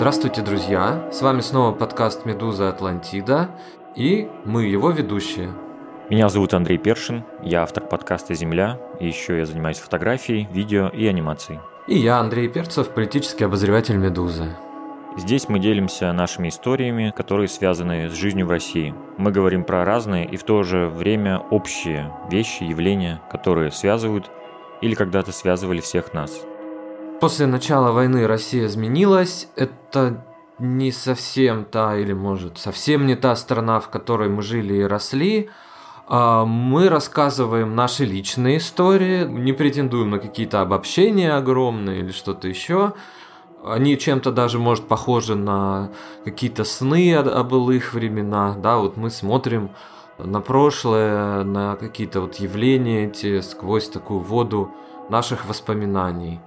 Здравствуйте, друзья! С вами снова подкаст «Медуза Атлантида» и мы его ведущие. Меня зовут Андрей Першин, я автор подкаста «Земля», и еще я занимаюсь фотографией, видео и анимацией. И я, Андрей Перцев, политический обозреватель «Медузы». Здесь мы делимся нашими историями, которые связаны с жизнью в России. Мы говорим про разные и в то же время общие вещи, явления, которые связывают или когда-то связывали всех нас. После начала войны Россия изменилась. Это не совсем та или, может, совсем не та страна, в которой мы жили и росли. А, мы рассказываем наши личные истории, не претендуем на какие-то обобщения огромные или что-то еще. Они чем-то даже, может, похожи на какие-то сны о, о былых временах. Да, вот мы смотрим на прошлое, на какие-то вот явления эти сквозь такую воду наших воспоминаний.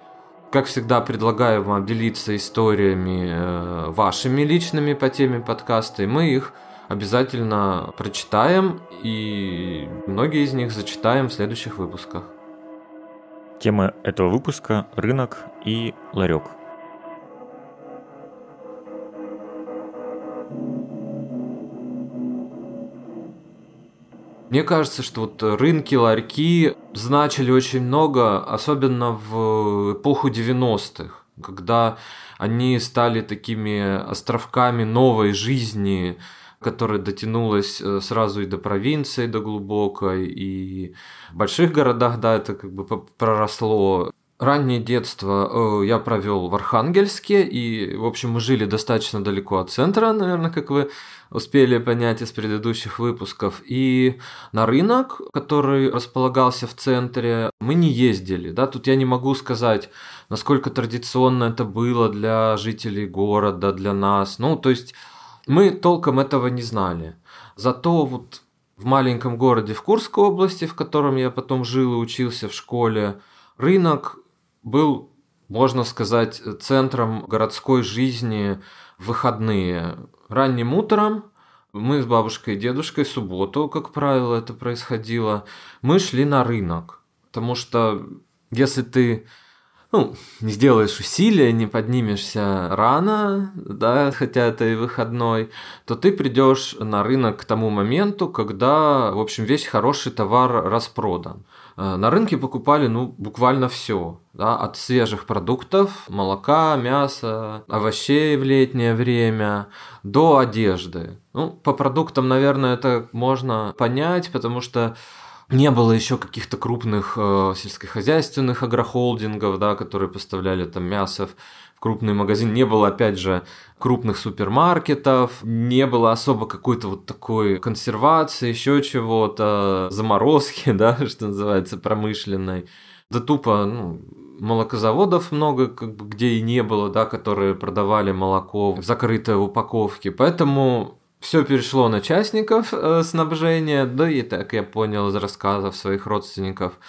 Как всегда, предлагаю вам делиться историями э, вашими личными по теме подкаста, и мы их обязательно прочитаем, и многие из них зачитаем в следующих выпусках. Тема этого выпуска – рынок и ларек. Мне кажется, что вот рынки, ларьки значили очень много, особенно в эпоху 90-х, когда они стали такими островками новой жизни, которая дотянулась э, сразу и до провинции, до глубокой, и в больших городах, да, это как бы проросло. Раннее детство э, я провел в Архангельске, и, в общем, мы жили достаточно далеко от центра, наверное, как вы успели понять из предыдущих выпусков. И на рынок, который располагался в центре, мы не ездили. Да? Тут я не могу сказать, насколько традиционно это было для жителей города, для нас. Ну, то есть мы толком этого не знали. Зато вот в маленьком городе в Курской области, в котором я потом жил и учился в школе, рынок был, можно сказать, центром городской жизни в выходные. Ранним утром мы с бабушкой и дедушкой, субботу, как правило, это происходило, мы шли на рынок. Потому что если ты ну, не сделаешь усилия, не поднимешься рано, да, хотя это и выходной, то ты придешь на рынок к тому моменту, когда, в общем, весь хороший товар распродан. Э, на рынке покупали, ну, буквально все, да, от свежих продуктов, молока, мяса, овощей в летнее время, до одежды. Ну, по продуктам, наверное, это можно понять, потому что не было еще каких-то крупных э, сельскохозяйственных агрохолдингов, да, которые поставляли там мясо крупный магазин. Не было, опять же, крупных супермаркетов, не было особо какой-то вот такой консервации, еще чего-то, заморозки, да, что называется, промышленной. Да тупо, ну, молокозаводов много, как бы, где и не было, да, которые продавали молоко в закрытой упаковке. Поэтому все перешло на частников э, снабжения, да и так я понял из рассказов своих родственников.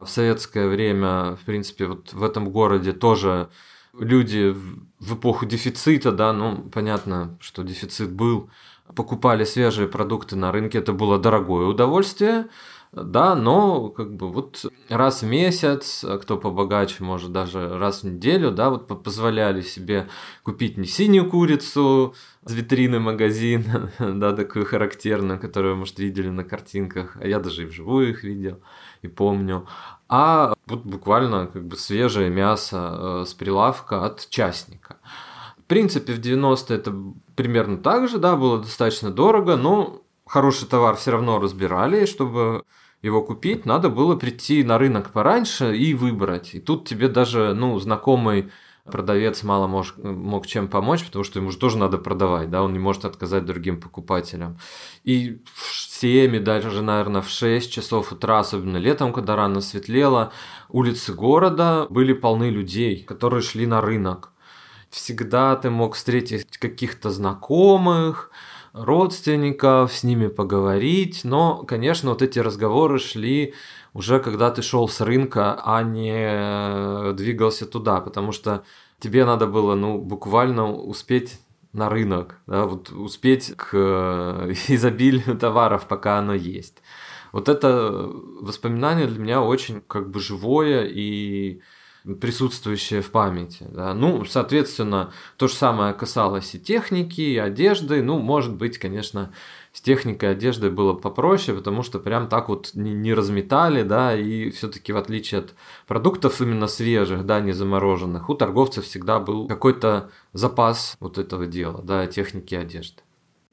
В советское время, в принципе, вот в этом городе тоже люди в эпоху дефицита, да, ну, понятно, что дефицит был, покупали свежие продукты на рынке, это было дорогое удовольствие, да, но как бы вот раз в месяц, а кто побогаче, может даже раз в неделю, да, вот позволяли себе купить не синюю курицу с витрины магазина, да, такую характерную, которую, может, видели на картинках, а я даже и вживую их видел и помню, а вот буквально как бы свежее мясо э, с прилавка от частника. В принципе, в 90-е это примерно так же, да, было достаточно дорого, но хороший товар все равно разбирали, чтобы его купить, надо было прийти на рынок пораньше и выбрать. И тут тебе даже, ну, знакомый продавец мало мож, мог чем помочь, потому что ему же тоже надо продавать, да, он не может отказать другим покупателям. И в 7, даже, наверное, в 6 часов утра, особенно летом, когда рано светлело, улицы города были полны людей, которые шли на рынок. Всегда ты мог встретить каких-то знакомых, родственников, с ними поговорить, но, конечно, вот эти разговоры шли уже когда ты шел с рынка, а не двигался туда, потому что тебе надо было, ну, буквально успеть на рынок, да, вот успеть к изобилию товаров, пока оно есть. Вот это воспоминание для меня очень как бы живое и присутствующее в памяти. Да. Ну, соответственно, то же самое касалось и техники, и одежды. Ну, может быть, конечно, с техникой одежды было попроще, потому что прям так вот не, не разметали, да, и все-таки в отличие от продуктов именно свежих, да, не замороженных, у торговцев всегда был какой-то запас вот этого дела, да, техники одежды.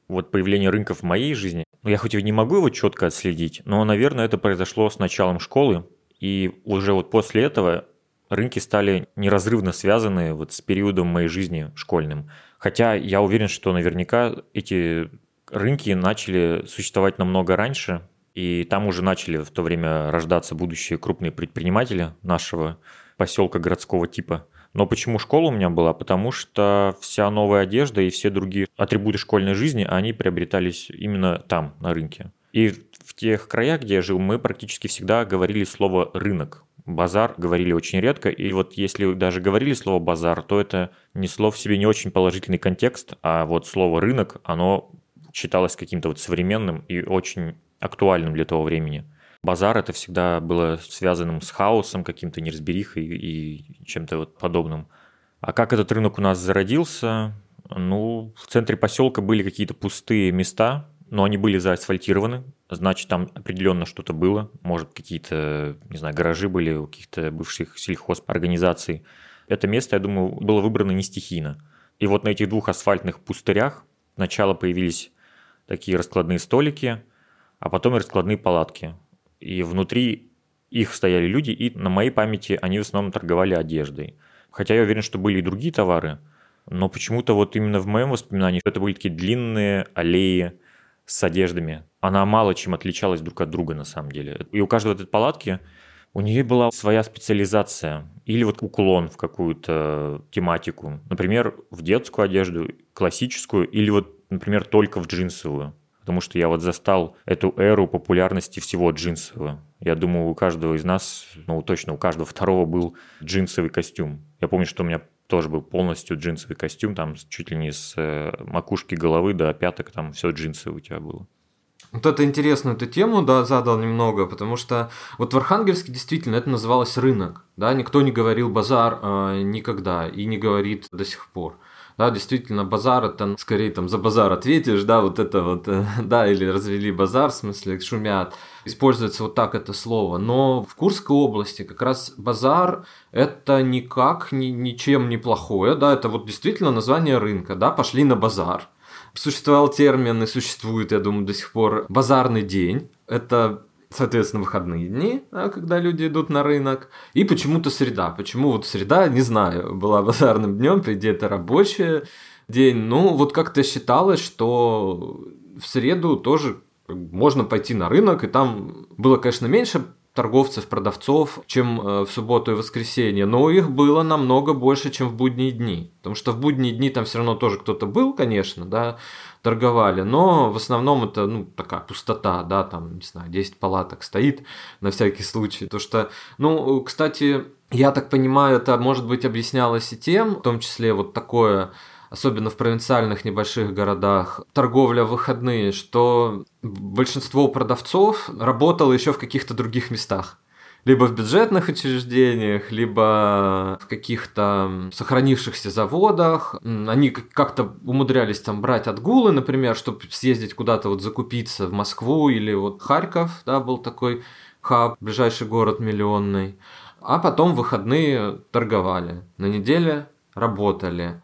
Вот появление рынков в моей жизни, ну, я хоть и не могу его четко отследить, но, наверное, это произошло с началом школы, и уже вот после этого рынки стали неразрывно связаны вот с периодом моей жизни школьным. Хотя я уверен, что наверняка эти рынки начали существовать намного раньше, и там уже начали в то время рождаться будущие крупные предприниматели нашего поселка городского типа. Но почему школа у меня была? Потому что вся новая одежда и все другие атрибуты школьной жизни, они приобретались именно там, на рынке. И в тех краях, где я жил, мы практически всегда говорили слово «рынок». Базар говорили очень редко, и вот если даже говорили слово «базар», то это несло в себе не очень положительный контекст, а вот слово «рынок», оно считалось каким-то вот современным и очень актуальным для того времени. Базар это всегда было связанным с хаосом, каким-то неразберихой и чем-то вот подобным. А как этот рынок у нас зародился? Ну, в центре поселка были какие-то пустые места, но они были заасфальтированы, значит, там определенно что-то было. Может, какие-то, не знаю, гаражи были у каких-то бывших сельхозорганизаций. Это место, я думаю, было выбрано не стихийно. И вот на этих двух асфальтных пустырях сначала появились такие раскладные столики, а потом и раскладные палатки. И внутри их стояли люди, и на моей памяти они в основном торговали одеждой. Хотя я уверен, что были и другие товары, но почему-то вот именно в моем воспоминании это были такие длинные аллеи с одеждами. Она мало чем отличалась друг от друга на самом деле. И у каждой этой палатки у нее была своя специализация или вот уклон в какую-то тематику. Например, в детскую одежду, классическую, или вот например, только в джинсовую. Потому что я вот застал эту эру популярности всего джинсового. Я думаю, у каждого из нас, ну точно у каждого второго был джинсовый костюм. Я помню, что у меня тоже был полностью джинсовый костюм, там чуть ли не с э, макушки головы до пяток, там все джинсовое у тебя было. Вот это интересную эту тему, да, задал немного, потому что вот в Архангельске действительно это называлось рынок, да, никто не говорил базар э, никогда и не говорит до сих пор. Да, действительно, базар это скорее там за базар ответишь, да, вот это вот, э, да, или развели базар, в смысле, шумят. Используется вот так это слово. Но в Курской области как раз базар это никак ни, ничем не плохое, да, это вот действительно название рынка, да, пошли на базар. Существовал термин и существует, я думаю, до сих пор базарный день. Это соответственно, выходные дни, да, когда люди идут на рынок, и почему-то среда. Почему вот среда, не знаю, была базарным днем, идее, это рабочий день. Ну, вот как-то считалось, что в среду тоже можно пойти на рынок, и там было, конечно, меньше торговцев, продавцов, чем э, в субботу и воскресенье, но их было намного больше, чем в будние дни. Потому что в будние дни там все равно тоже кто-то был, конечно, да, торговали, но в основном это, ну, такая пустота, да, там, не знаю, 10 палаток стоит на всякий случай. То что, ну, кстати, я так понимаю, это, может быть, объяснялось и тем, в том числе вот такое особенно в провинциальных небольших городах, торговля в выходные, что большинство продавцов работало еще в каких-то других местах. Либо в бюджетных учреждениях, либо в каких-то сохранившихся заводах. Они как-то умудрялись там брать отгулы, например, чтобы съездить куда-то вот закупиться в Москву или вот Харьков, да, был такой хаб, ближайший город миллионный. А потом выходные торговали. На неделе работали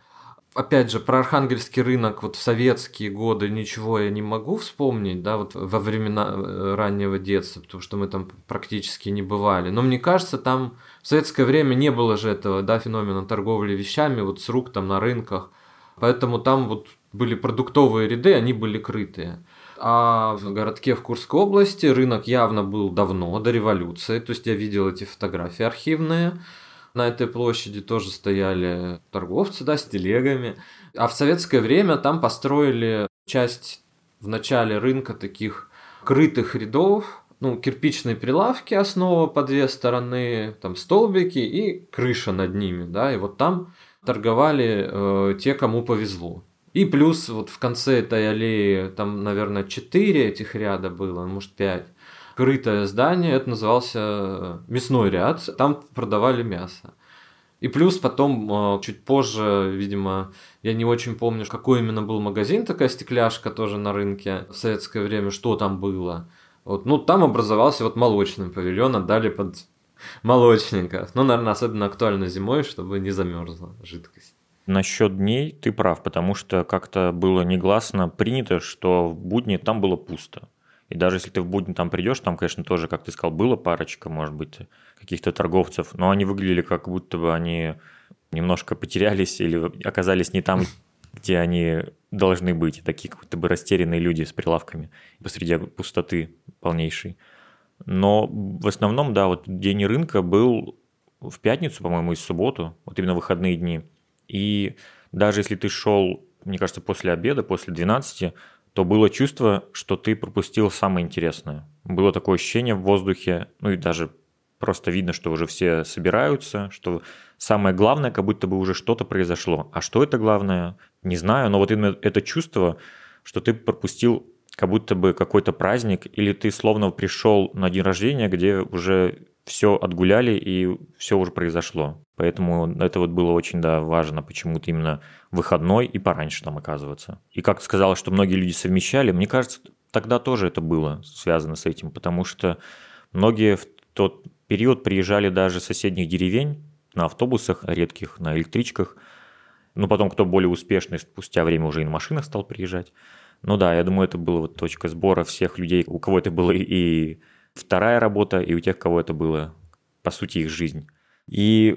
опять же, про архангельский рынок вот в советские годы ничего я не могу вспомнить, да, вот во времена э, раннего детства, потому что мы там практически не бывали. Но мне кажется, там в советское время не было же этого, да, феномена торговли вещами вот с рук там на рынках. Поэтому там вот были продуктовые ряды, они были крытые. А в городке в Курской области рынок явно был давно, до революции. То есть я видел эти фотографии архивные. На этой площади тоже стояли торговцы, да, с телегами. А в советское время там построили часть в начале рынка таких крытых рядов, ну, кирпичные прилавки, основа по две стороны, там столбики и крыша над ними, да, и вот там торговали э, те, кому повезло. И плюс вот в конце этой аллеи, там, наверное, четыре этих ряда было, может, пять крытое здание, это назывался мясной ряд, там продавали мясо. И плюс потом, э, чуть позже, видимо, я не очень помню, какой именно был магазин, такая стекляшка тоже на рынке в советское время, что там было. Вот, ну, там образовался вот молочный павильон, отдали под молочников. Ну, наверное, особенно актуально зимой, чтобы не замерзла жидкость. Насчет дней ты прав, потому что как-то было негласно принято, что в будни там было пусто. И даже если ты в будни там придешь, там, конечно, тоже, как ты сказал, было парочка, может быть, каких-то торговцев, но они выглядели как будто бы они немножко потерялись или оказались не там, где они должны быть, такие как будто бы растерянные люди с прилавками посреди пустоты полнейшей. Но в основном, да, вот день рынка был в пятницу, по-моему, и субботу, вот именно выходные дни. И даже если ты шел, мне кажется, после обеда, после 12, то было чувство, что ты пропустил самое интересное. Было такое ощущение в воздухе, ну и даже просто видно, что уже все собираются, что самое главное, как будто бы уже что-то произошло. А что это главное, не знаю, но вот именно это чувство, что ты пропустил как будто бы какой-то праздник, или ты словно пришел на день рождения, где уже все отгуляли и все уже произошло. Поэтому это вот было очень, да, важно, почему-то именно выходной и пораньше там оказываться. И как сказала, что многие люди совмещали, мне кажется, тогда тоже это было связано с этим, потому что многие в тот период приезжали даже с соседних деревень на автобусах редких, на электричках. Ну, потом, кто более успешный, спустя время уже и на машинах стал приезжать. Ну да, я думаю, это была вот точка сбора всех людей, у кого это было и вторая работа, и у тех, кого это было, по сути, их жизнь. И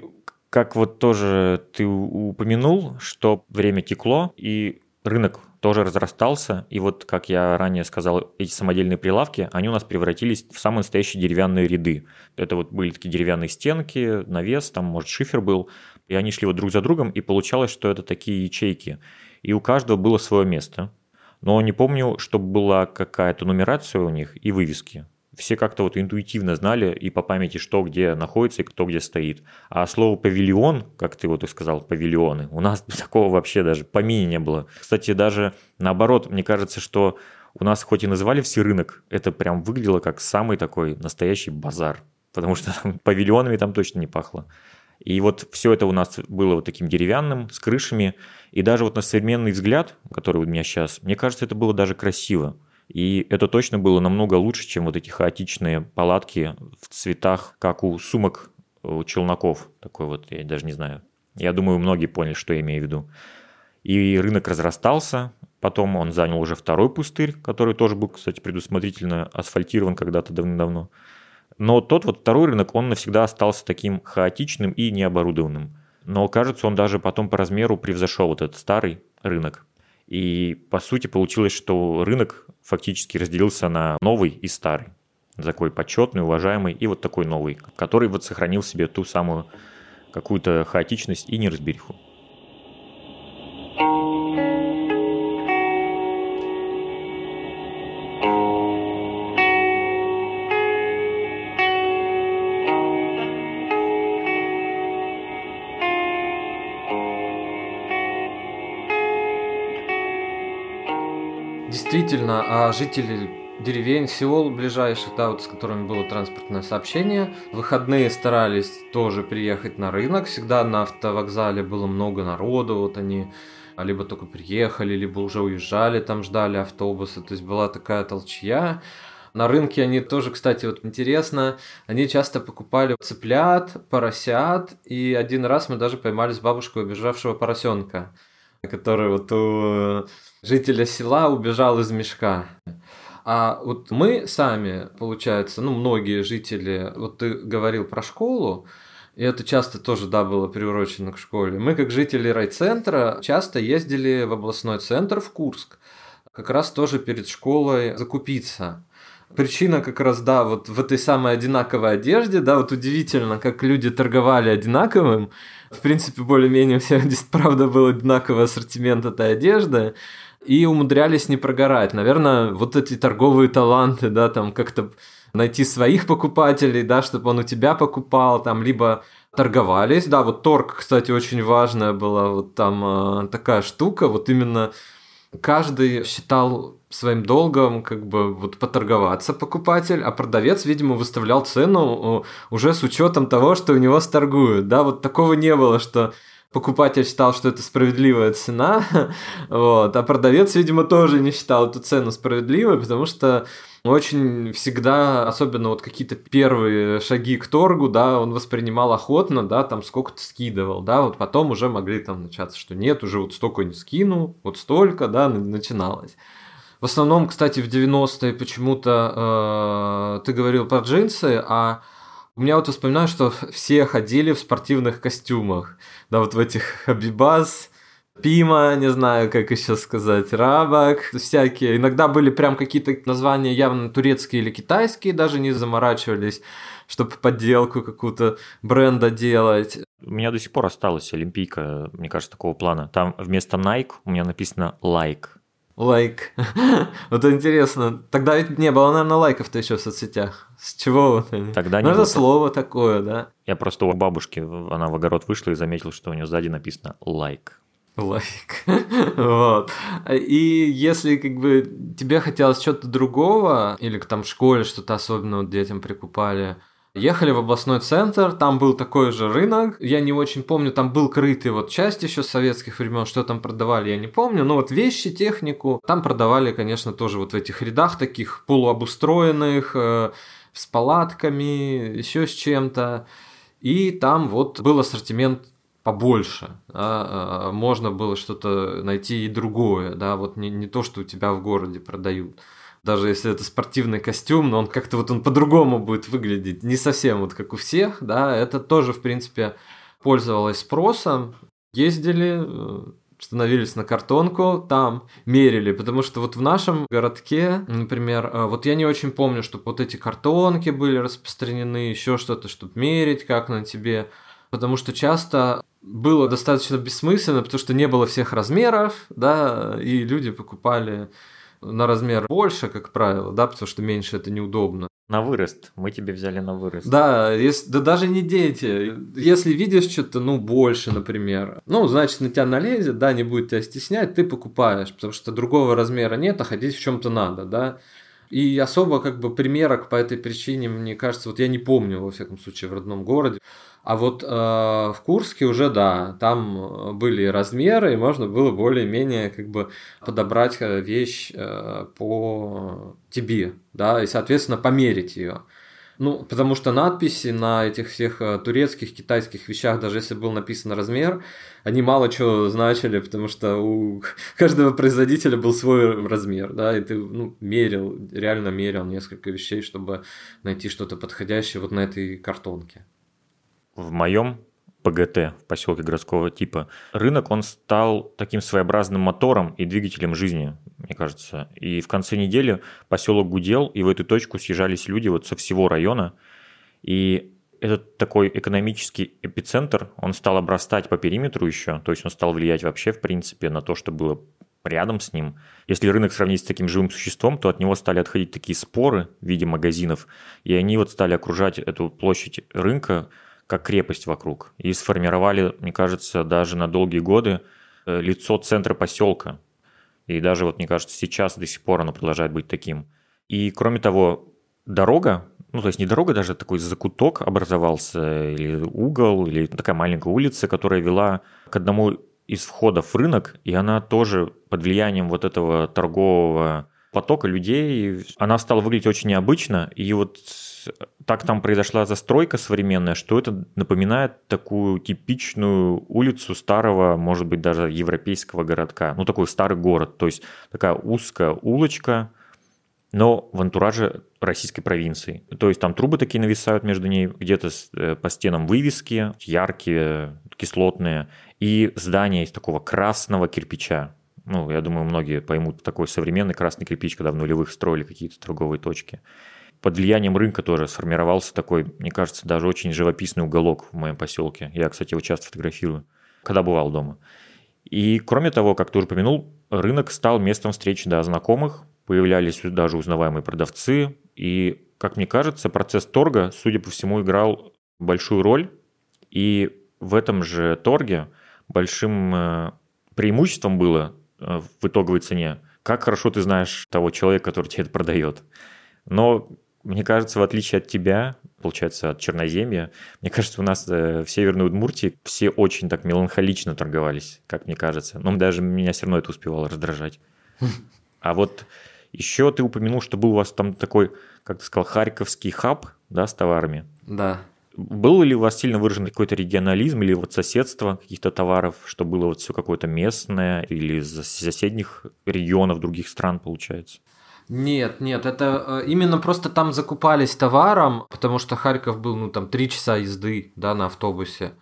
как вот тоже ты упомянул, что время текло, и рынок тоже разрастался, и вот, как я ранее сказал, эти самодельные прилавки, они у нас превратились в самые настоящие деревянные ряды. Это вот были такие деревянные стенки, навес, там, может, шифер был, и они шли вот друг за другом, и получалось, что это такие ячейки. И у каждого было свое место. Но не помню, чтобы была какая-то нумерация у них и вывески все как-то вот интуитивно знали и по памяти, что где находится и кто где стоит. А слово павильон, как ты вот и сказал, павильоны, у нас такого вообще даже помини не было. Кстати, даже наоборот, мне кажется, что у нас хоть и называли все рынок, это прям выглядело как самый такой настоящий базар, потому что там, павильонами там точно не пахло. И вот все это у нас было вот таким деревянным, с крышами. И даже вот на современный взгляд, который у меня сейчас, мне кажется, это было даже красиво. И это точно было намного лучше, чем вот эти хаотичные палатки в цветах, как у сумок у челноков. Такой вот, я даже не знаю. Я думаю, многие поняли, что я имею в виду. И рынок разрастался, потом он занял уже второй пустырь, который тоже был, кстати, предусмотрительно асфальтирован когда-то давно-давно. Но тот вот второй рынок, он навсегда остался таким хаотичным и необорудованным. Но кажется, он даже потом по размеру превзошел вот этот старый рынок. И по сути получилось, что рынок фактически разделился на новый и старый. Такой почетный, уважаемый и вот такой новый, который вот сохранил себе ту самую какую-то хаотичность и неразбериху. Действительно, а жители деревень, сел ближайших, да, вот с которыми было транспортное сообщение. Выходные старались тоже приехать на рынок. Всегда на автовокзале было много народу, вот они либо только приехали, либо уже уезжали, там ждали автобуса. То есть была такая толчья. На рынке они тоже, кстати, вот интересно, они часто покупали цыплят, поросят, и один раз мы даже поймали с бабушкой убежавшего поросенка, который вот у жителя села убежал из мешка. А вот мы сами, получается, ну, многие жители, вот ты говорил про школу, и это часто тоже, да, было приурочено к школе. Мы, как жители райцентра, часто ездили в областной центр в Курск, как раз тоже перед школой закупиться. Причина как раз, да, вот в этой самой одинаковой одежде, да, вот удивительно, как люди торговали одинаковым. В принципе, более-менее у всех здесь, правда, был одинаковый ассортимент этой одежды и умудрялись не прогорать. Наверное, вот эти торговые таланты, да, там как-то найти своих покупателей, да, чтобы он у тебя покупал, там, либо торговались, да, вот торг, кстати, очень важная была вот там э, такая штука, вот именно каждый считал своим долгом как бы вот поторговаться покупатель, а продавец, видимо, выставлял цену уже с учетом того, что у него сторгуют. Да, вот такого не было, что покупатель считал, что это справедливая цена, вот, а продавец, видимо, тоже не считал эту цену справедливой, потому что очень всегда, особенно вот какие-то первые шаги к торгу, да, он воспринимал охотно, да, там сколько-то скидывал, да, вот потом уже могли там начаться, что нет, уже вот столько не скину, вот столько, да, начиналось. В основном, кстати, в 90-е почему-то э, ты говорил про джинсы, а у меня вот воспоминаю, что все ходили в спортивных костюмах. Да, вот в этих Абибас, Пима, не знаю, как еще сказать, Рабак, всякие. Иногда были прям какие-то названия явно турецкие или китайские, даже не заморачивались, чтобы подделку какую-то бренда делать. У меня до сих пор осталась Олимпийка, мне кажется, такого плана. Там вместо Nike у меня написано Like. Лайк. вот интересно. Тогда ведь не было, наверное, лайков-то еще в соцсетях. С чего вот они? Тогда не ну, это слово такое, да? Я просто у бабушки, она в огород вышла и заметил, что у нее сзади написано лайк. Лайк. вот. И если как бы тебе хотелось чего-то другого, или там в школе что-то особенно вот детям прикупали, Ехали в областной центр, там был такой же рынок, я не очень помню, там был крытый вот часть еще советских времен, что там продавали, я не помню, но вот вещи, технику, там продавали, конечно, тоже вот в этих рядах таких полуобустроенных, э, с палатками, еще с чем-то, и там вот был ассортимент побольше, да, э, можно было что-то найти и другое, да, вот не, не то, что у тебя в городе продают даже если это спортивный костюм, но он как-то вот он по-другому будет выглядеть, не совсем вот как у всех, да, это тоже, в принципе, пользовалось спросом, ездили, э, становились на картонку, там мерили, потому что вот в нашем городке, например, э, вот я не очень помню, чтобы вот эти картонки были распространены, еще что-то, чтобы мерить, как на тебе, потому что часто было достаточно бессмысленно, потому что не было всех размеров, да, и люди покупали на размер больше, как правило, да, потому что меньше это неудобно. На вырост. Мы тебе взяли на вырост. Да, если, да даже не дети. Если видишь что-то, ну, больше, например, ну, значит, на тебя налезет, да, не будет тебя стеснять, ты покупаешь, потому что другого размера нет, а ходить в чем-то надо, да. И особо как бы примерок по этой причине, мне кажется, вот я не помню, во всяком случае, в родном городе. А вот э, в Курске уже, да, там были размеры, и можно было более-менее как бы подобрать э, вещь э, по тебе, да, и, соответственно, померить ее. Ну, потому что надписи на этих всех э, турецких, китайских вещах, даже если был написан размер, они мало чего значили, потому что у каждого производителя был свой размер, да, и ты ну, мерил, реально мерил несколько вещей, чтобы найти что-то подходящее вот на этой картонке в моем ПГТ в поселке городского типа, рынок, он стал таким своеобразным мотором и двигателем жизни, мне кажется. И в конце недели поселок гудел, и в эту точку съезжались люди вот со всего района. И этот такой экономический эпицентр, он стал обрастать по периметру еще, то есть он стал влиять вообще, в принципе, на то, что было рядом с ним. Если рынок сравнить с таким живым существом, то от него стали отходить такие споры в виде магазинов, и они вот стали окружать эту площадь рынка как крепость вокруг. И сформировали, мне кажется, даже на долгие годы э, лицо центра поселка. И даже вот, мне кажется, сейчас до сих пор оно продолжает быть таким. И кроме того, дорога, ну то есть не дорога, даже такой закуток образовался, или угол, или такая маленькая улица, которая вела к одному из входов в рынок, и она тоже под влиянием вот этого торгового потока людей, она стала выглядеть очень необычно, и вот так там произошла застройка современная, что это напоминает такую типичную улицу старого, может быть, даже европейского городка. Ну, такой старый город. То есть такая узкая улочка, но в антураже российской провинции. То есть там трубы такие нависают между ней, где-то э, по стенам вывески, яркие, кислотные, и здание из такого красного кирпича. Ну, я думаю, многие поймут такой современный красный кирпич, когда в нулевых строили какие-то торговые точки под влиянием рынка тоже сформировался такой, мне кажется, даже очень живописный уголок в моем поселке. Я, кстати, его часто фотографирую, когда бывал дома. И кроме того, как ты уже упомянул, рынок стал местом встречи да, знакомых, появлялись даже узнаваемые продавцы, и, как мне кажется, процесс торга, судя по всему, играл большую роль, и в этом же торге большим э, преимуществом было э, в итоговой цене. Как хорошо ты знаешь того человека, который тебе это продает. Но мне кажется, в отличие от тебя, получается, от Черноземья, мне кажется, у нас э, в Северной Удмуртии все очень так меланхолично торговались, как мне кажется. Но даже меня все равно это успевало раздражать. А вот еще ты упомянул, что был у вас там такой, как ты сказал, харьковский хаб, да, с товарами. Да. Был ли у вас сильно выражен какой-то регионализм или вот соседство каких-то товаров, что было вот все какое-то местное или из соседних регионов других стран, получается? Нет, нет, это э, именно просто там закупались товаром, потому что Харьков был, ну, там, три часа езды, да, на автобусе.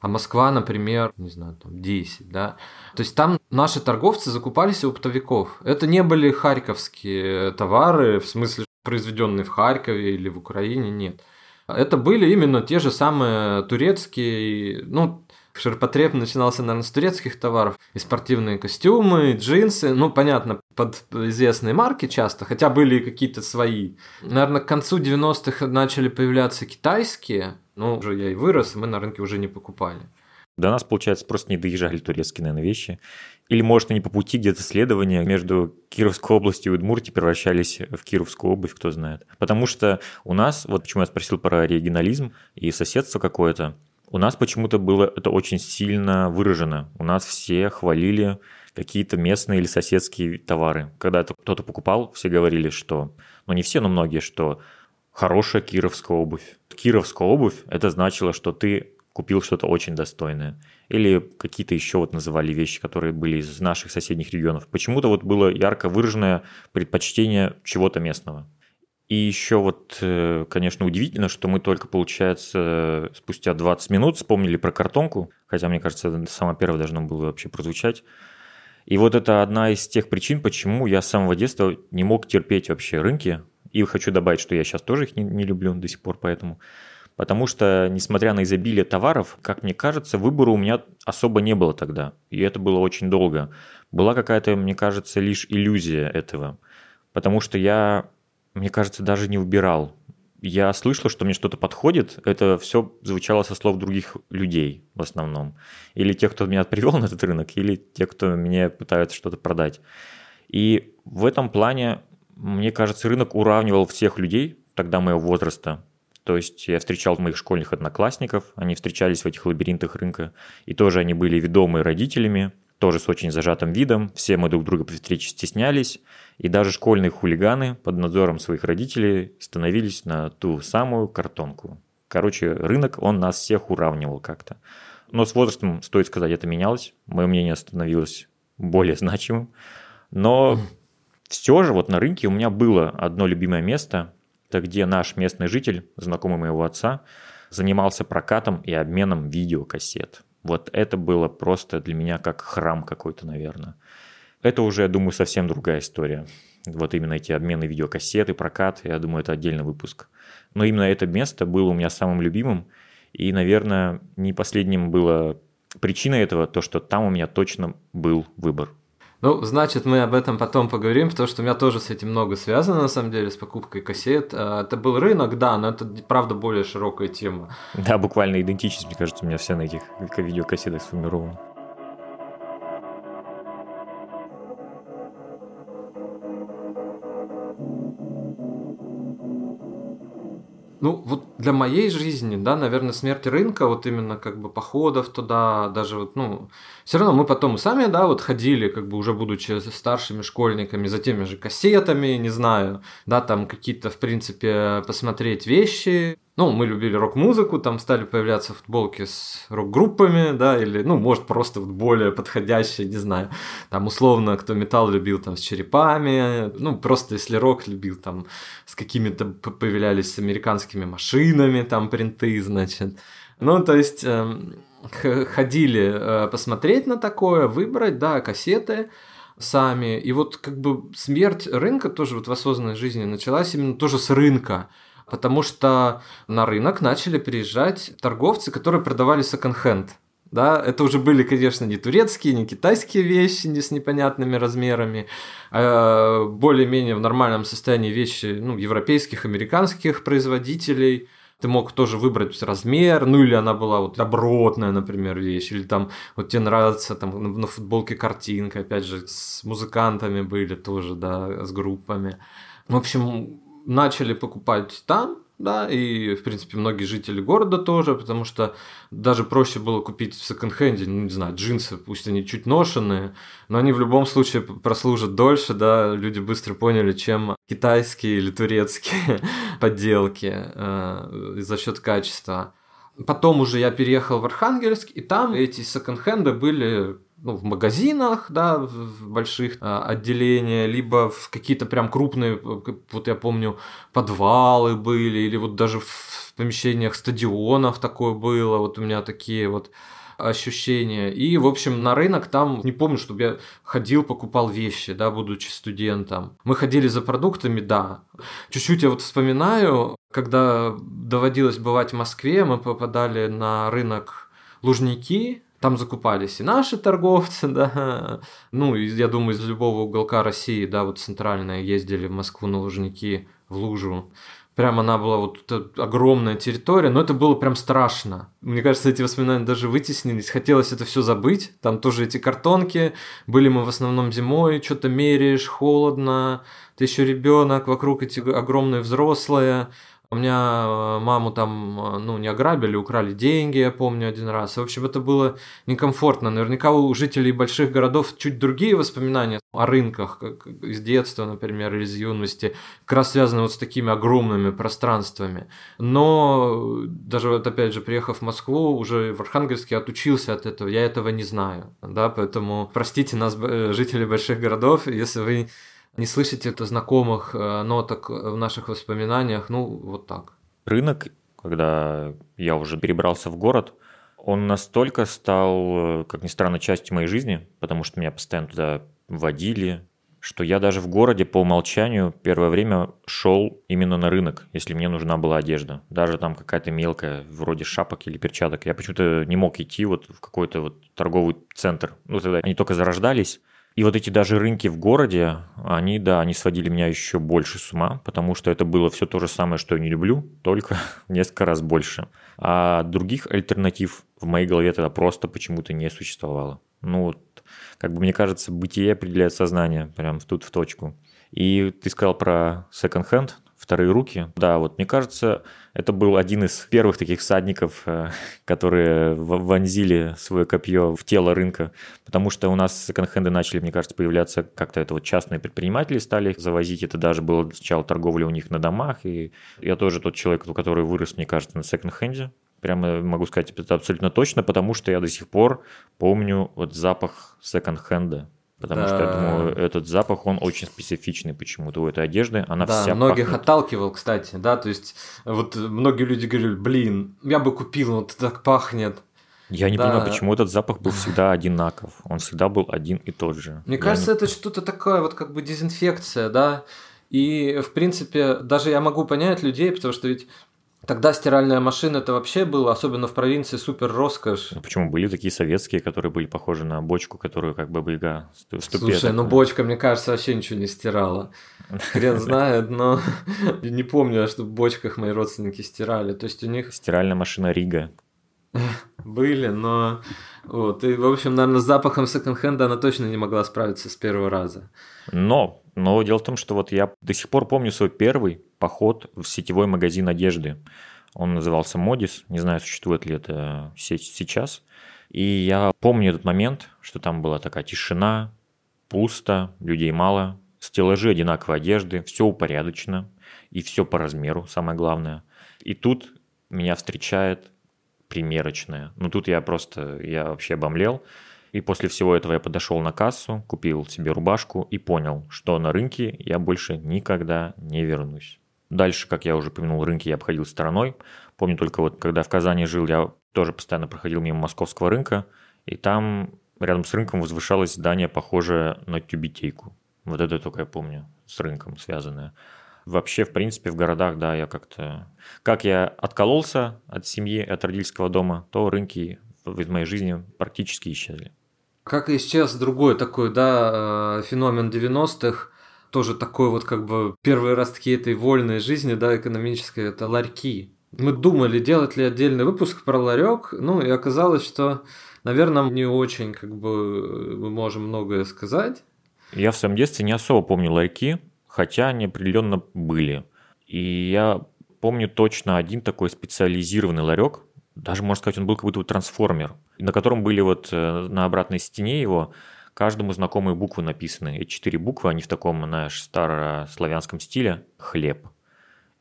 А Москва, например, не знаю, там 10, да. То есть там наши торговцы закупались у оптовиков. Это не были харьковские товары, в смысле произведенные в Харькове или в Украине, нет. Это были именно те же самые турецкие, ну, ширпотреб начинался, наверное, с турецких товаров. И спортивные костюмы, и джинсы, ну, понятно, под известные марки часто, хотя были и какие-то свои. Наверное, к концу 90-х начали появляться китайские, ну, уже я и вырос, и мы на рынке уже не покупали. До нас, получается, просто не доезжали турецкие, наверное, вещи. Или, может, они по пути где-то следования между Кировской областью и Удмуртией превращались в Кировскую обувь, кто знает. Потому что у нас, вот почему я спросил про регионализм и соседство какое-то, у нас почему-то было это очень сильно выражено. У нас все хвалили какие-то местные или соседские товары. Когда это кто-то покупал, все говорили, что, ну не все, но многие, что хорошая кировская обувь. Кировская обувь – это значило, что ты купил что-то очень достойное. Или какие-то еще вот называли вещи, которые были из наших соседних регионов. Почему-то вот было ярко выраженное предпочтение чего-то местного. И еще вот, э, конечно, удивительно, что мы только, получается, спустя 20 минут вспомнили про картонку, хотя, мне кажется, это самое первое должно было вообще прозвучать. И вот это одна из тех причин, почему я с самого детства не мог терпеть вообще рынки. И хочу добавить, что я сейчас тоже их не, не люблю до сих пор, поэтому. Потому что, несмотря на изобилие товаров, как мне кажется, выбора у меня особо не было тогда. И это было очень долго. Была какая-то, мне кажется, лишь иллюзия этого. Потому что я мне кажется, даже не выбирал. Я слышал, что мне что-то подходит, это все звучало со слов других людей в основном. Или тех, кто меня привел на этот рынок, или тех, кто мне пытается что-то продать. И в этом плане, мне кажется, рынок уравнивал всех людей тогда моего возраста. То есть я встречал моих школьных одноклассников, они встречались в этих лабиринтах рынка, и тоже они были ведомые родителями, тоже с очень зажатым видом, все мы друг друга при встрече стеснялись, и даже школьные хулиганы под надзором своих родителей становились на ту самую картонку. Короче, рынок, он нас всех уравнивал как-то. Но с возрастом, стоит сказать, это менялось, мое мнение становилось более значимым. Но все же вот на рынке у меня было одно любимое место, это где наш местный житель, знакомый моего отца, занимался прокатом и обменом видеокассет. Вот это было просто для меня как храм какой-то, наверное. Это уже, я думаю, совсем другая история. Вот именно эти обмены видеокассеты, прокат, я думаю, это отдельный выпуск. Но именно это место было у меня самым любимым. И, наверное, не последним было причина этого, то, что там у меня точно был выбор. Ну, значит, мы об этом потом поговорим, потому что у меня тоже с этим много связано, на самом деле, с покупкой кассет. А, это был рынок, да, но это, правда, более широкая тема. Да, буквально идентичность, мне кажется, у меня все на этих видеокассетах сформировано. Ну, вот для моей жизни, да, наверное, смерть рынка, вот именно как бы походов туда, даже вот, ну, все равно мы потом сами, да, вот ходили, как бы уже будучи старшими школьниками, за теми же кассетами, не знаю, да, там какие-то, в принципе, посмотреть вещи, ну, мы любили рок-музыку, там стали появляться футболки с рок-группами, да, или, ну, может, просто вот более подходящие, не знаю, там, условно, кто металл любил, там, с черепами, ну, просто если рок любил, там, с какими-то появлялись с американскими машинами, там, принты, значит. Ну, то есть, э, ходили э, посмотреть на такое, выбрать, да, кассеты, сами. И вот как бы смерть рынка тоже вот в осознанной жизни началась именно тоже с рынка потому что на рынок начали приезжать торговцы, которые продавали секонд-хенд. Да, это уже были, конечно, не турецкие, не китайские вещи не с непонятными размерами, а более-менее в нормальном состоянии вещи ну, европейских, американских производителей. Ты мог тоже выбрать размер, ну или она была вот добротная, например, вещь, или там вот тебе нравится там на футболке картинка, опять же, с музыкантами были тоже, да, с группами. В общем, начали покупать там, да, и, в принципе, многие жители города тоже, потому что даже проще было купить в секонд-хенде, ну, не знаю, джинсы, пусть они чуть ношенные, но они в любом случае прослужат дольше, да, люди быстро поняли, чем китайские или турецкие подделки э, за счет качества. Потом уже я переехал в Архангельск, и там эти секонд-хенды были ну, в магазинах, да, в больших а, отделения, либо в какие-то прям крупные, вот я помню, подвалы были, или вот даже в помещениях стадионов такое было, вот у меня такие вот ощущения. И, в общем, на рынок там, не помню, чтобы я ходил, покупал вещи, да, будучи студентом. Мы ходили за продуктами, да. Чуть-чуть я вот вспоминаю, когда доводилось бывать в Москве, мы попадали на рынок Лужники, там закупались и наши торговцы, да, ну, я думаю, из любого уголка России, да, вот центральная, ездили в Москву на Лужники, в Лужу. Прям она была вот огромная территория, но это было прям страшно. Мне кажется, эти воспоминания даже вытеснились. Хотелось это все забыть. Там тоже эти картонки. Были мы в основном зимой, что-то меряешь, холодно. Ты еще ребенок, вокруг эти огромные взрослые. У меня э, маму там, э, ну, не ограбили, украли деньги, я помню один раз. В общем, это было некомфортно. Наверняка у жителей больших городов чуть другие воспоминания о рынках, как из детства, например, или из юности, как раз связаны вот с такими огромными пространствами. Но даже вот опять же, приехав в Москву, уже в Архангельске отучился от этого, я этого не знаю, да, поэтому простите нас, э, жители больших городов, если вы не слышите это знакомых э, ноток в наших воспоминаниях, ну, вот так. Рынок, когда я уже перебрался в город, он настолько стал, э, как ни странно, частью моей жизни, потому что меня постоянно туда водили, что я даже в городе по умолчанию первое время шел именно на рынок, если мне нужна была одежда. Даже там какая-то мелкая, вроде шапок или перчаток. Я почему-то не мог идти вот в какой-то вот торговый центр. Ну, тогда они только зарождались. И вот эти даже рынки в городе, они, да, они сводили меня еще больше с ума, потому что это было все то же самое, что я не люблю, только несколько раз больше. А других альтернатив в моей голове тогда просто почему-то не существовало. Ну вот, как бы мне кажется, бытие определяет сознание, прям тут в точку. И ты сказал про second-hand, вторые руки. Да, вот мне кажется, это был один из первых таких садников, э, которые вонзили свое копье в тело рынка, потому что у нас секонд-хенды начали, мне кажется, появляться как-то это вот частные предприниматели стали их завозить, это даже было сначала торговля у них на домах, и я тоже тот человек, который вырос, мне кажется, на секонд-хенде, прямо могу сказать это абсолютно точно, потому что я до сих пор помню вот запах секонд-хенда. Потому да. что, я думаю, этот запах, он очень специфичный почему-то у этой одежды. Она да, вся многих пахнет. отталкивал, кстати, да, то есть вот многие люди говорили, блин, я бы купил, вот так пахнет. Я не да. понимаю, почему этот запах был всегда одинаков. Он всегда был один и тот же. Мне я кажется, не... это что-то такое, вот как бы дезинфекция, да. И, в принципе, даже я могу понять людей, потому что ведь Тогда стиральная машина это вообще было, особенно в провинции, супер роскошь. Ну, почему были такие советские, которые были похожи на бочку, которую как бы быга ступе. Слушай, ну бочка, мне кажется, вообще ничего не стирала. Хрен знает, но не помню, что в бочках мои родственники стирали. То есть у них... Стиральная машина Рига. Были, но... Вот, и, в общем, наверное, с запахом секонд-хенда она точно не могла справиться с первого раза. Но, но дело в том, что вот я до сих пор помню свой первый поход в сетевой магазин одежды. Он назывался Модис, не знаю, существует ли это сейчас. И я помню этот момент, что там была такая тишина, пусто, людей мало, стеллажи одинаковой одежды, все упорядочено и все по размеру, самое главное. И тут меня встречает примерочная. Ну тут я просто, я вообще обомлел. И после всего этого я подошел на кассу, купил себе рубашку и понял, что на рынке я больше никогда не вернусь. Дальше, как я уже упомянул, рынки я обходил стороной. Помню только вот, когда в Казани жил, я тоже постоянно проходил мимо московского рынка, и там рядом с рынком возвышалось здание, похожее на тюбетейку. Вот это только я помню, с рынком связанное. Вообще, в принципе, в городах, да, я как-то... Как я откололся от семьи, от родительского дома, то рынки в моей жизни практически исчезли. Как исчез другой такой, да, э, феномен 90-х, тоже такой вот как бы первые ростки этой вольной жизни, да, экономической, это ларьки. Мы думали, делать ли отдельный выпуск про ларек, ну и оказалось, что, наверное, не очень как бы мы можем многое сказать. Я в своем детстве не особо помню ларьки, хотя они определенно были. И я помню точно один такой специализированный ларек, даже, можно сказать, он был как будто трансформер, на котором были вот э, на обратной стене его каждому знакомые буквы написаны. Эти четыре буквы, они в таком, знаешь, старославянском стиле. Хлеб.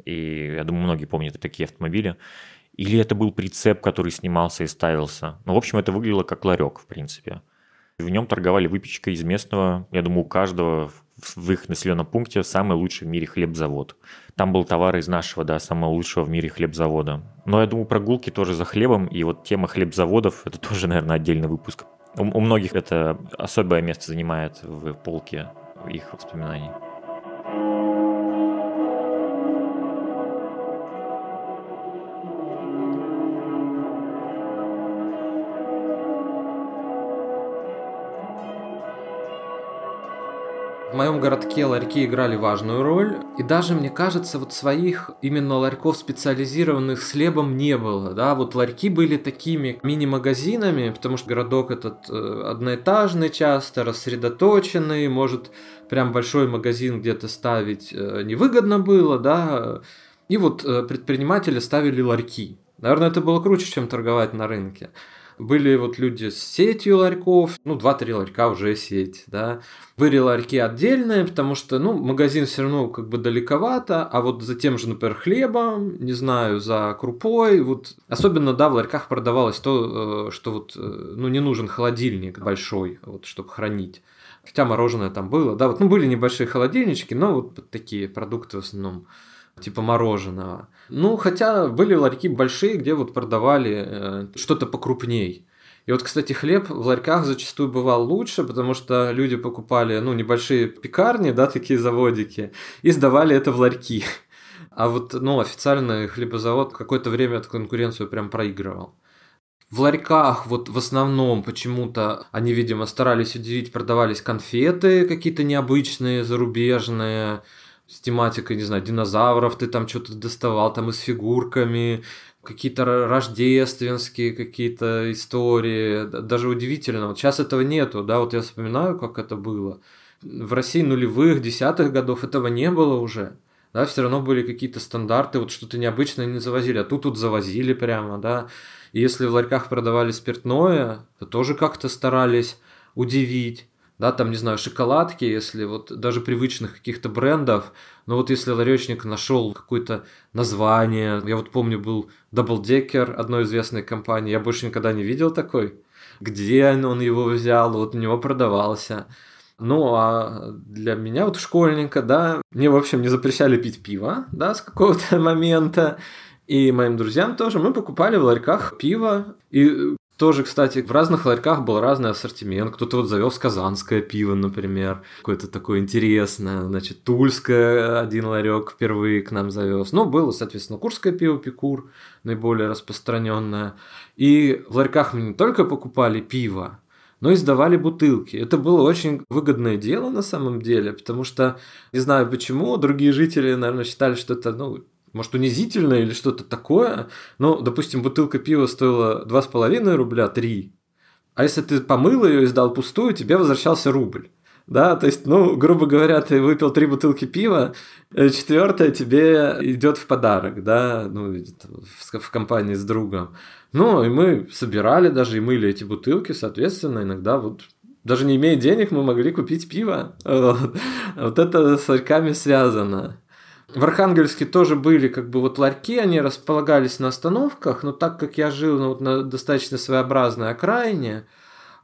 И я думаю, многие помнят такие автомобили. Или это был прицеп, который снимался и ставился. Ну, в общем, это выглядело как ларек, в принципе. В нем торговали выпечкой из местного, я думаю, у каждого их населенном пункте самый лучший в мире хлебзавод. Там был товар из нашего, да, самого лучшего в мире хлебзавода. Но я думаю, прогулки тоже за хлебом, и вот тема хлебзаводов, это тоже, наверное, отдельный выпуск. У, у многих это особое место занимает в полке их воспоминаний. Моем городке ларьки играли важную роль, и даже, мне кажется, вот своих именно ларьков специализированных с хлебом не было, да, вот ларьки были такими мини-магазинами, потому что городок этот э, одноэтажный часто, рассредоточенный, может прям большой магазин где-то ставить э, невыгодно было, да, и вот э, предприниматели ставили ларьки. Наверное, это было круче, чем торговать на рынке. Были вот люди с сетью ларьков, ну, 2-3 ларька уже сеть, да. Были ларьки отдельные, потому что, ну, магазин все равно как бы далековато, а вот за тем же, например, хлебом, не знаю, за крупой, вот особенно, да, в ларьках продавалось то, э, что вот, э, ну, не нужен холодильник большой, вот, чтобы хранить. Хотя мороженое там было, да, вот, ну, были небольшие холодильнички, но вот такие продукты в основном типа мороженого. Ну, хотя были ларьки большие, где вот продавали э, что-то покрупней. И вот, кстати, хлеб в ларьках зачастую бывал лучше, потому что люди покупали, ну, небольшие пекарни, да, такие заводики, и сдавали это в ларьки. А вот, ну, официальный хлебозавод какое-то время эту конкуренцию прям проигрывал. В ларьках вот в основном почему-то они, видимо, старались удивить, продавались конфеты какие-то необычные, зарубежные, с тематикой, не знаю, динозавров ты там что-то доставал, там и с фигурками, какие-то рождественские какие-то истории, даже удивительно. Вот сейчас этого нету, да, вот я вспоминаю, как это было. В России нулевых, десятых годов этого не было уже. Да, все равно были какие-то стандарты, вот что-то необычное не завозили, а тут тут завозили прямо, да. И если в ларьках продавали спиртное, то тоже как-то старались удивить да, там, не знаю, шоколадки, если вот даже привычных каких-то брендов, но вот если ларечник нашел какое-то название, я вот помню, был Double Decker одной известной компании, я больше никогда не видел такой, где он его взял, вот у него продавался. Ну, а для меня, вот школьника, да, мне, в общем, не запрещали пить пиво, да, с какого-то момента. И моим друзьям тоже мы покупали в ларьках пиво. И тоже, кстати, в разных ларьках был разный ассортимент. Кто-то вот завел казанское пиво, например, какое-то такое интересное. Значит, тульское один ларек впервые к нам завез. Ну, было, соответственно, курское пиво Пикур, наиболее распространенное. И в ларьках мы не только покупали пиво, но и сдавали бутылки. Это было очень выгодное дело на самом деле, потому что, не знаю почему, другие жители, наверное, считали, что это, ну, может, унизительно или что-то такое. Но, допустим, бутылка пива стоила 2,5 рубля, 3. А если ты помыл ее и сдал пустую, тебе возвращался рубль. Да, то есть, ну, грубо говоря, ты выпил три бутылки пива, э, четвертая тебе идет в подарок, да, ну, в компании с другом. Ну, и мы собирали даже и мыли эти бутылки, соответственно, иногда вот даже не имея денег, мы могли купить пиво. Вот, вот это с ларьками связано. В Архангельске тоже были как бы вот ларьки, они располагались на остановках, но так как я жил ну, вот на достаточно своеобразной окраине,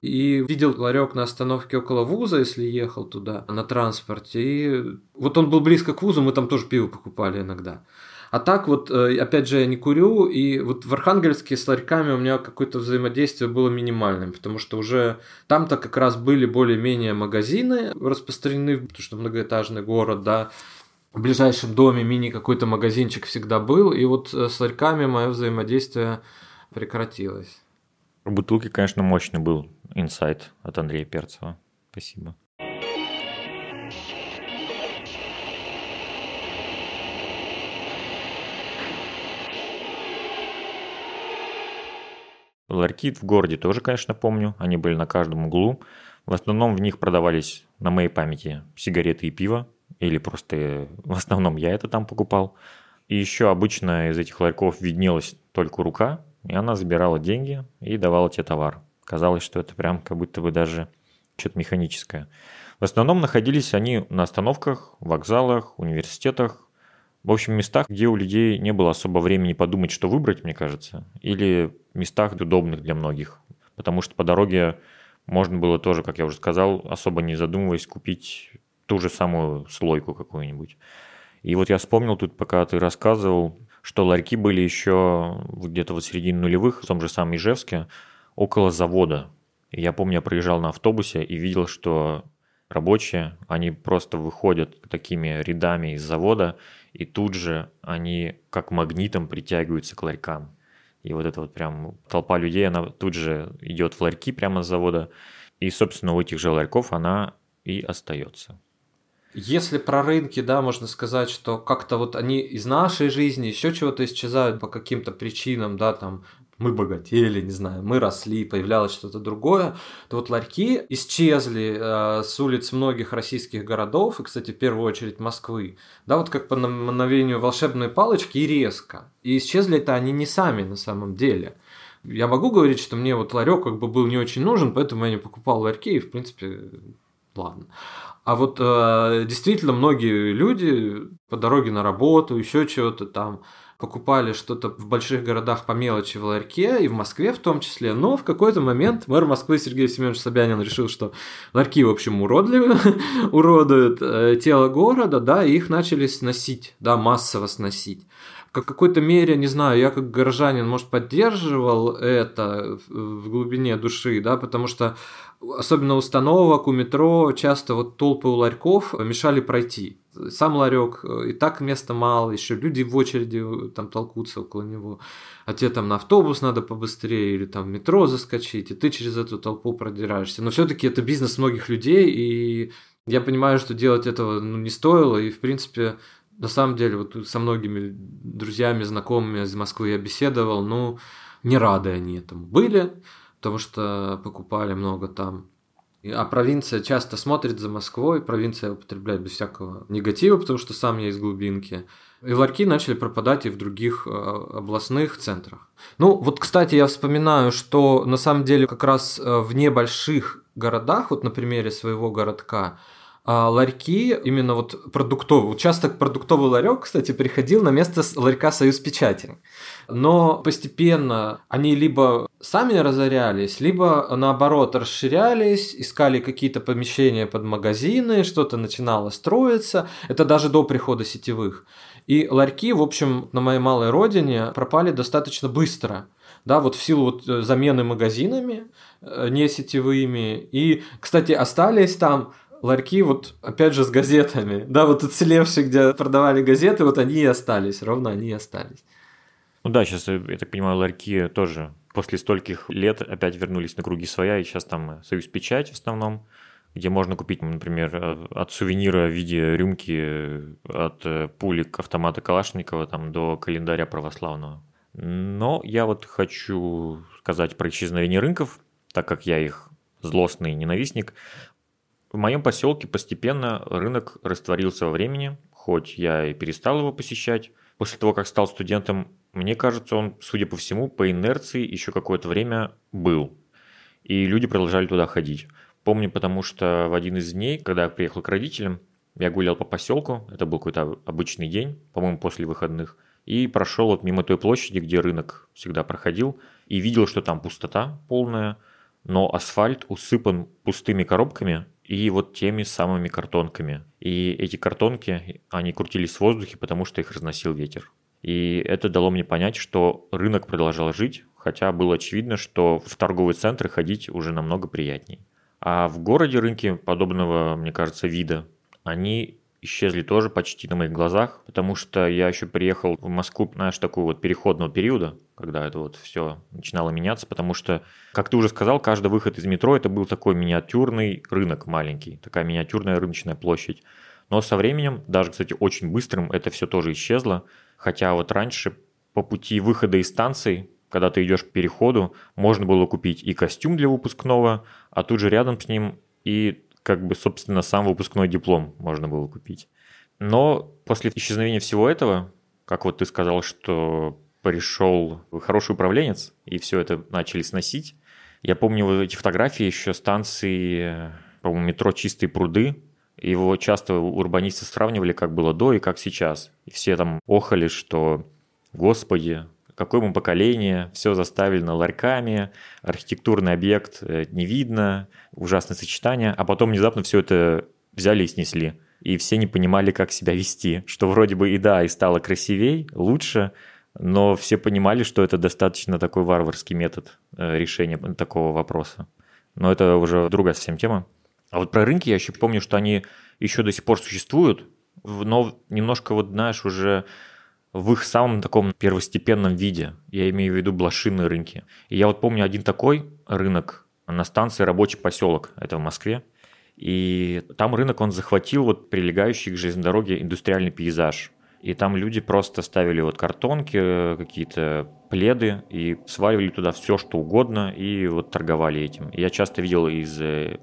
и видел ларек на остановке около вуза, если ехал туда на транспорте. И вот он был близко к вузу, мы там тоже пиво покупали иногда. А так вот, э, опять же, я не курю, и вот в Архангельске с ларьками у меня какое-то взаимодействие было минимальным, потому что уже там-то как раз были более-менее магазины распространены, потому что многоэтажный город, да, в ближайшем доме мини какой-то магазинчик всегда был, и вот э, с ларьками мое взаимодействие прекратилось. Бутылки, конечно, мощный был инсайт от Андрея Перцева. Спасибо. ларьки в городе тоже, конечно, помню. Они были на каждом углу. В основном в них продавались, на моей памяти, сигареты и пиво. Или просто в основном я это там покупал. И еще обычно из этих ларьков виднелась только рука, и она забирала деньги и давала тебе товар. Казалось, что это прям как будто бы даже что-то механическое. В основном находились они на остановках, вокзалах, университетах, в общем, местах, где у людей не было особо времени подумать, что выбрать, мне кажется, или местах удобных для многих. Потому что по дороге можно было тоже, как я уже сказал, особо не задумываясь, купить ту же самую слойку какую-нибудь. И вот я вспомнил тут, пока ты рассказывал, что ларьки были еще где-то вот в середине нулевых, в том же самом Ижевске, около завода. И я помню, я проезжал на автобусе и видел, что рабочие, они просто выходят такими рядами из завода, и тут же они как магнитом притягиваются к ларькам. И вот это вот прям толпа людей, она тут же идет в ларьки прямо с завода, и, собственно, у этих же ларьков она и остается. Если про рынки, да, можно сказать, что как-то вот они из нашей жизни еще чего-то исчезают по каким-то причинам, да, там мы богатели, не знаю, мы росли, появлялось что-то другое, то вот ларьки исчезли э, с улиц многих российских городов, и, кстати, в первую очередь Москвы, да, вот как по мановению волшебной палочки и резко. И исчезли это они не сами на самом деле. Я могу говорить, что мне вот ларек как бы был не очень нужен, поэтому я не покупал ларьки, и, в принципе, ладно. А вот э, действительно многие люди по дороге на работу, еще чего-то там, покупали что-то в больших городах по мелочи в ларьке, и в Москве в том числе. Но в какой-то момент мэр Москвы Сергей Семенович Собянин решил, что ларьки, в общем, уродливы, уродуют э, тело города, да, и их начали сносить, да, массово сносить. В какой-то мере, не знаю, я как горожанин, может, поддерживал это в глубине души, да, потому что особенно установок у метро часто вот толпы у ларьков мешали пройти сам ларек, э, и так места мало, еще люди в очереди э, там толкутся около него, а тебе там на автобус надо побыстрее или там в метро заскочить, и ты через эту толпу продираешься. Но все-таки это бизнес многих людей, и я понимаю, что делать этого ну, не стоило, и в принципе на самом деле вот со многими друзьями, знакомыми из Москвы я беседовал, ну не рады они этому были, потому что покупали много там а провинция часто смотрит за Москвой, провинция употребляет без всякого негатива, потому что сам я из глубинки. И ларьки начали пропадать и в других э, областных центрах. Ну, вот, кстати, я вспоминаю, что на самом деле как раз э, в небольших городах, вот на примере своего городка, а ларьки, именно вот продуктовый, участок продуктовый ларек, кстати, приходил на место ларька «Союз печати». Но постепенно они либо сами разорялись, либо наоборот расширялись, искали какие-то помещения под магазины, что-то начинало строиться. Это даже до прихода сетевых. И ларьки, в общем, на моей малой родине пропали достаточно быстро. Да, вот в силу вот э, замены магазинами, э, не сетевыми. И, кстати, остались там ларьки вот опять же с газетами. Да, вот уцелевшие, где продавали газеты, вот они и остались, ровно они и остались. Ну да, сейчас, я так понимаю, ларьки тоже после стольких лет опять вернулись на круги своя, и сейчас там Союз Печать в основном, где можно купить, например, э, от сувенира в виде рюмки от э, пулик автомата Калашникова там, до календаря православного. Но я вот хочу сказать про исчезновение рынков, так как я их злостный ненавистник. В моем поселке постепенно рынок растворился во времени, хоть я и перестал его посещать. После того, как стал студентом, мне кажется, он, судя по всему, по инерции еще какое-то время был. И люди продолжали туда ходить. Помню, потому что в один из дней, когда я приехал к родителям, я гулял по поселку, это был какой-то обычный день, по-моему, после выходных, и прошел вот мимо той площади, где рынок всегда проходил, и видел, что там пустота полная, но асфальт усыпан пустыми коробками, и вот теми самыми картонками. И эти картонки, они крутились в воздухе, потому что их разносил ветер. И это дало мне понять, что рынок продолжал жить, хотя было очевидно, что в торговые центры ходить уже намного приятней. А в городе рынки подобного, мне кажется, вида, они исчезли тоже почти на моих глазах, потому что я еще приехал в Москву, знаешь, такого вот переходного периода, когда это вот все начинало меняться, потому что, как ты уже сказал, каждый выход из метро это был такой миниатюрный рынок маленький, такая миниатюрная рыночная площадь. Но со временем, даже, кстати, очень быстрым, это все тоже исчезло, хотя вот раньше по пути выхода из станций когда ты идешь к переходу, можно было купить и костюм для выпускного, а тут же рядом с ним и как бы, собственно, сам выпускной диплом можно было купить. Но после исчезновения всего этого, как вот ты сказал, что пришел хороший управленец, и все это начали сносить, я помню эти фотографии еще станции, по-моему, метро «Чистые пруды», его часто урбанисты сравнивали, как было до и как сейчас. И все там охали, что, господи, какое мы поколение, все заставлено ларьками, архитектурный объект э, не видно, ужасное сочетание, а потом внезапно все это взяли и снесли. И все не понимали, как себя вести, что вроде бы и да, и стало красивей, лучше, но все понимали, что это достаточно такой варварский метод э, решения такого вопроса. Но это уже другая совсем тема. А вот про рынки я еще помню, что они еще до сих пор существуют, но немножко вот, знаешь, уже в их самом таком первостепенном виде. Я имею в виду блошиные рынки. И я вот помню один такой рынок на станции Рабочий поселок, это в Москве. И там рынок, он захватил вот прилегающий к железной дороге индустриальный пейзаж. И там люди просто ставили вот картонки, какие-то пледы и сваливали туда все, что угодно, и вот торговали этим. я часто видел из э,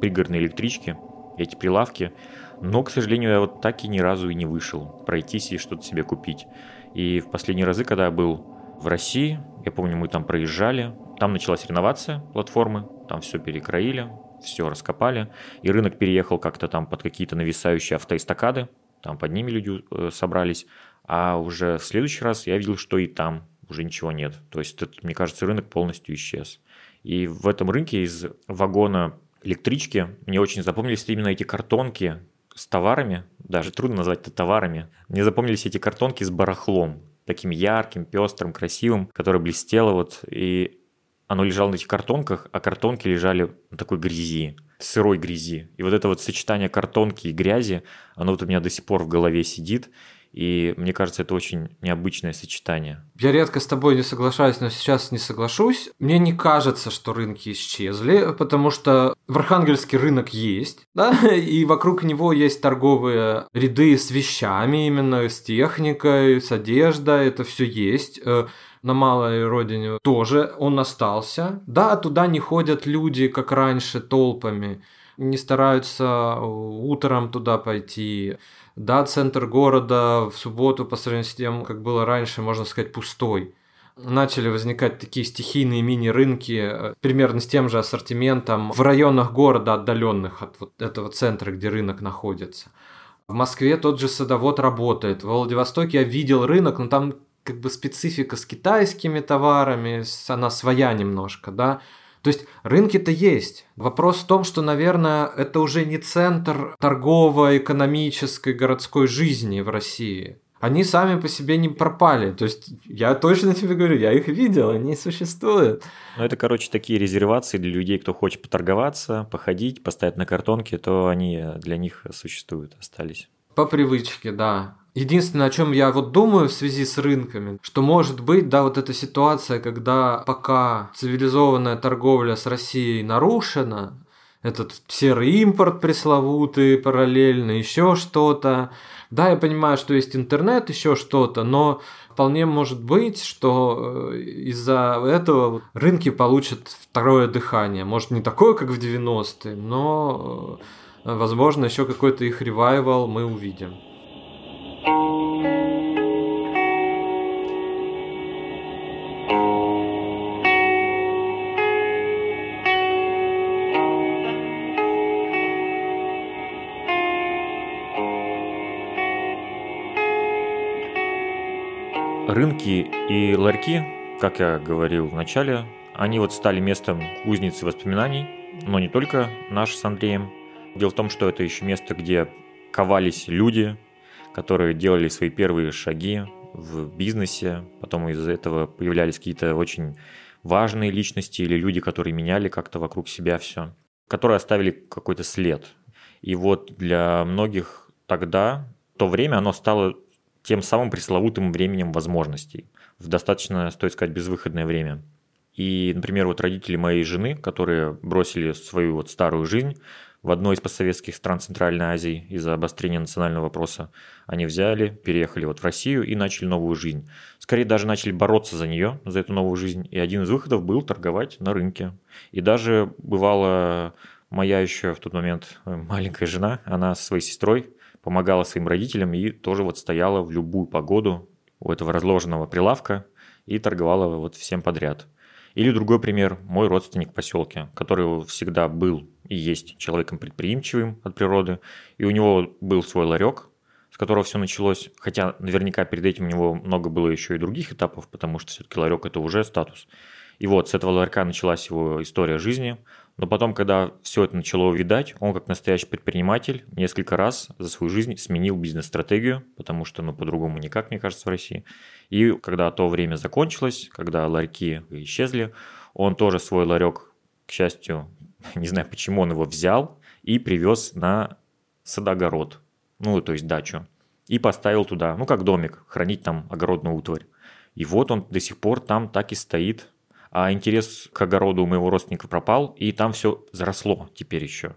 пригородной электрички эти прилавки, но, к сожалению, я вот так и ни разу и не вышел пройтись и что-то себе купить. И в последние разы, когда я был в России, я помню, мы там проезжали, там началась реновация платформы, там все перекроили, все раскопали, и рынок переехал как-то там под какие-то нависающие автоэстакады, там под ними люди э, собрались, а уже в следующий раз я видел, что и там уже ничего нет. То есть, это, мне кажется, рынок полностью исчез. И в этом рынке из вагона электрички мне очень запомнились именно эти картонки с товарами, даже трудно назвать это товарами. Мне запомнились эти картонки с барахлом, таким ярким, пестрым, красивым, которое блестело вот, и оно лежало на этих картонках, а картонки лежали на такой грязи, сырой грязи. И вот это вот сочетание картонки и грязи, оно вот у меня до сих пор в голове сидит. И мне кажется, это очень необычное сочетание. Я редко с тобой не соглашаюсь, но сейчас не соглашусь. Мне не кажется, что рынки исчезли, потому что в Архангельске рынок есть, да, и вокруг него есть торговые ряды с вещами, именно с техникой, с одеждой, это все есть э, на малой родине тоже он остался. Да, туда не ходят люди, как раньше, толпами, не стараются утром туда пойти. Да, центр города в субботу по сравнению с тем, как было раньше, можно сказать, пустой. Начали возникать такие стихийные мини-рынки э, примерно с тем же ассортиментом в районах города, отдаленных от вот этого центра, где рынок находится. В Москве тот же садовод работает. В Владивостоке я видел рынок, но там как бы специфика с китайскими товарами, она своя немножко, да. То есть рынки-то есть. Вопрос в том, что, наверное, это уже не центр торгово-экономической городской жизни в России. Они сами по себе не пропали. То есть я точно тебе говорю, я их видел, они существуют. Ну, это, короче, такие резервации для людей, кто хочет поторговаться, походить, поставить на картонке, то они для них существуют, остались. По привычке, да. Единственное, о чем я вот думаю в связи с рынками, что может быть, да, вот эта ситуация, когда пока цивилизованная торговля с Россией нарушена, этот серый импорт пресловутый параллельно, еще что-то. Да, я понимаю, что есть интернет, еще что-то, но вполне может быть, что э, из-за этого рынки получат второе дыхание. Может, не такое, как в 90-е, но, э, возможно, еще какой-то их ревайвал мы увидим. Рынки и ларьки, как я говорил в начале, они вот стали местом кузницы воспоминаний, но не только наш с Андреем. Дело в том, что это еще место, где ковались люди, которые делали свои первые шаги в бизнесе, потом из-за этого появлялись какие-то очень важные личности или люди, которые меняли как-то вокруг себя все, которые оставили какой-то след. И вот для многих тогда то время, оно стало тем самым пресловутым временем возможностей в достаточно, стоит сказать, безвыходное время. И, например, вот родители моей жены, которые бросили свою вот старую жизнь, в одной из постсоветских стран Центральной Азии из-за обострения национального вопроса. Они взяли, переехали вот в Россию и начали новую жизнь. Скорее даже начали бороться за нее, за эту новую жизнь. И один из выходов был торговать на рынке. И даже бывало моя еще в тот момент э, маленькая жена, она со своей сестрой помогала своим родителям и тоже вот стояла в любую погоду у этого разложенного прилавка и торговала вот всем подряд. Или другой пример, мой родственник в поселке, который всегда был и есть человеком предприимчивым от природы, и у него был свой ларек, с которого все началось, хотя наверняка перед этим у него много было еще и других этапов, потому что все-таки ларек это уже статус. И вот с этого ларька началась его история жизни, но потом, когда все это начало увидать, он как настоящий предприниматель несколько раз за свою жизнь сменил бизнес-стратегию, потому что, ну, по-другому никак, мне кажется, в России. И когда то время закончилось, когда ларьки исчезли, он тоже свой ларек, к счастью, не знаю, почему он его взял и привез на садогород, ну, то есть дачу, и поставил туда, ну, как домик, хранить там огородную утварь. И вот он до сих пор там так и стоит, а интерес к огороду у моего родственника пропал, и там все заросло теперь еще.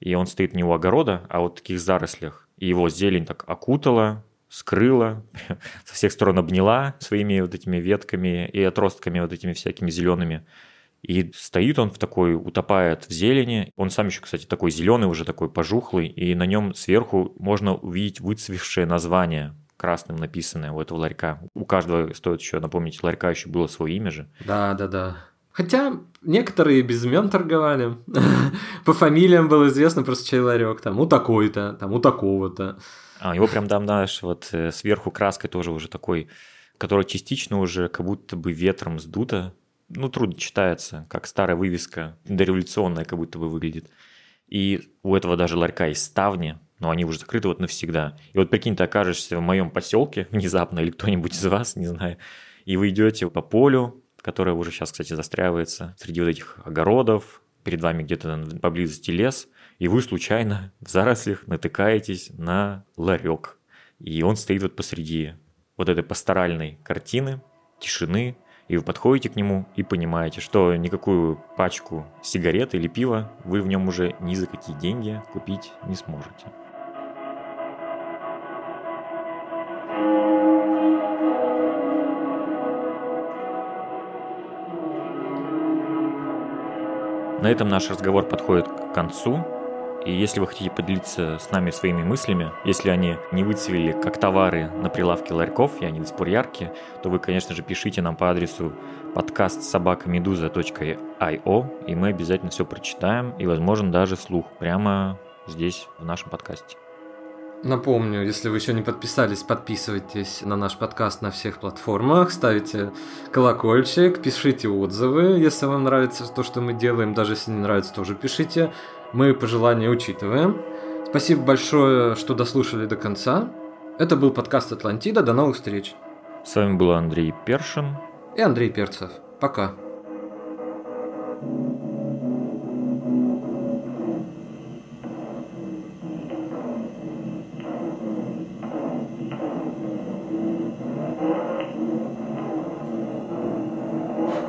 И он стоит не у огорода, а вот в таких зарослях. И его зелень так окутала, скрыла, со всех сторон обняла своими вот этими ветками и отростками вот этими всякими зелеными. И стоит он в такой, утопает в зелени. Он сам еще, кстати, такой зеленый, уже такой пожухлый. И на нем сверху можно увидеть выцвевшее название красным написанное у этого ларька. У каждого, стоит еще напомнить, ларька еще было свое имя же. Да, да, да. Хотя некоторые без имен торговали. По фамилиям было известно просто чей ларек. Там у такой-то, там у такого-то. А, его прям там, знаешь, вот э, сверху краской тоже уже такой, которая частично уже как будто бы ветром сдута. Ну, трудно читается, как старая вывеска, дореволюционная как будто бы выглядит. И у этого даже ларька есть ставни, но они уже закрыты вот навсегда. И вот прикинь, ты окажешься в моем поселке внезапно, или кто-нибудь из вас, не знаю, и вы идете по полю, которое уже сейчас, кстати, застраивается, среди вот этих огородов, перед вами где-то поблизости лес, и вы случайно в зарослях натыкаетесь на ларек. И он стоит вот посреди вот этой пасторальной картины, тишины, и вы подходите к нему и понимаете, что никакую пачку сигарет или пива вы в нем уже ни за какие деньги купить не сможете. На этом наш разговор подходит к концу. И если вы хотите поделиться с нами своими мыслями, если они не выцвели как товары на прилавке ларьков, и они до сих пор яркие, то вы, конечно же, пишите нам по адресу подкаст собакамедуза.io, и мы обязательно все прочитаем, и, возможно, даже вслух, прямо здесь, в нашем подкасте. Напомню, если вы еще не подписались, подписывайтесь на наш подкаст на всех платформах, ставите колокольчик, пишите отзывы, если вам нравится то, что мы делаем, даже если не нравится, тоже пишите. Мы пожелания учитываем. Спасибо большое, что дослушали до конца. Это был подкаст Атлантида. До новых встреч. С вами был Андрей Першин и Андрей Перцев. Пока.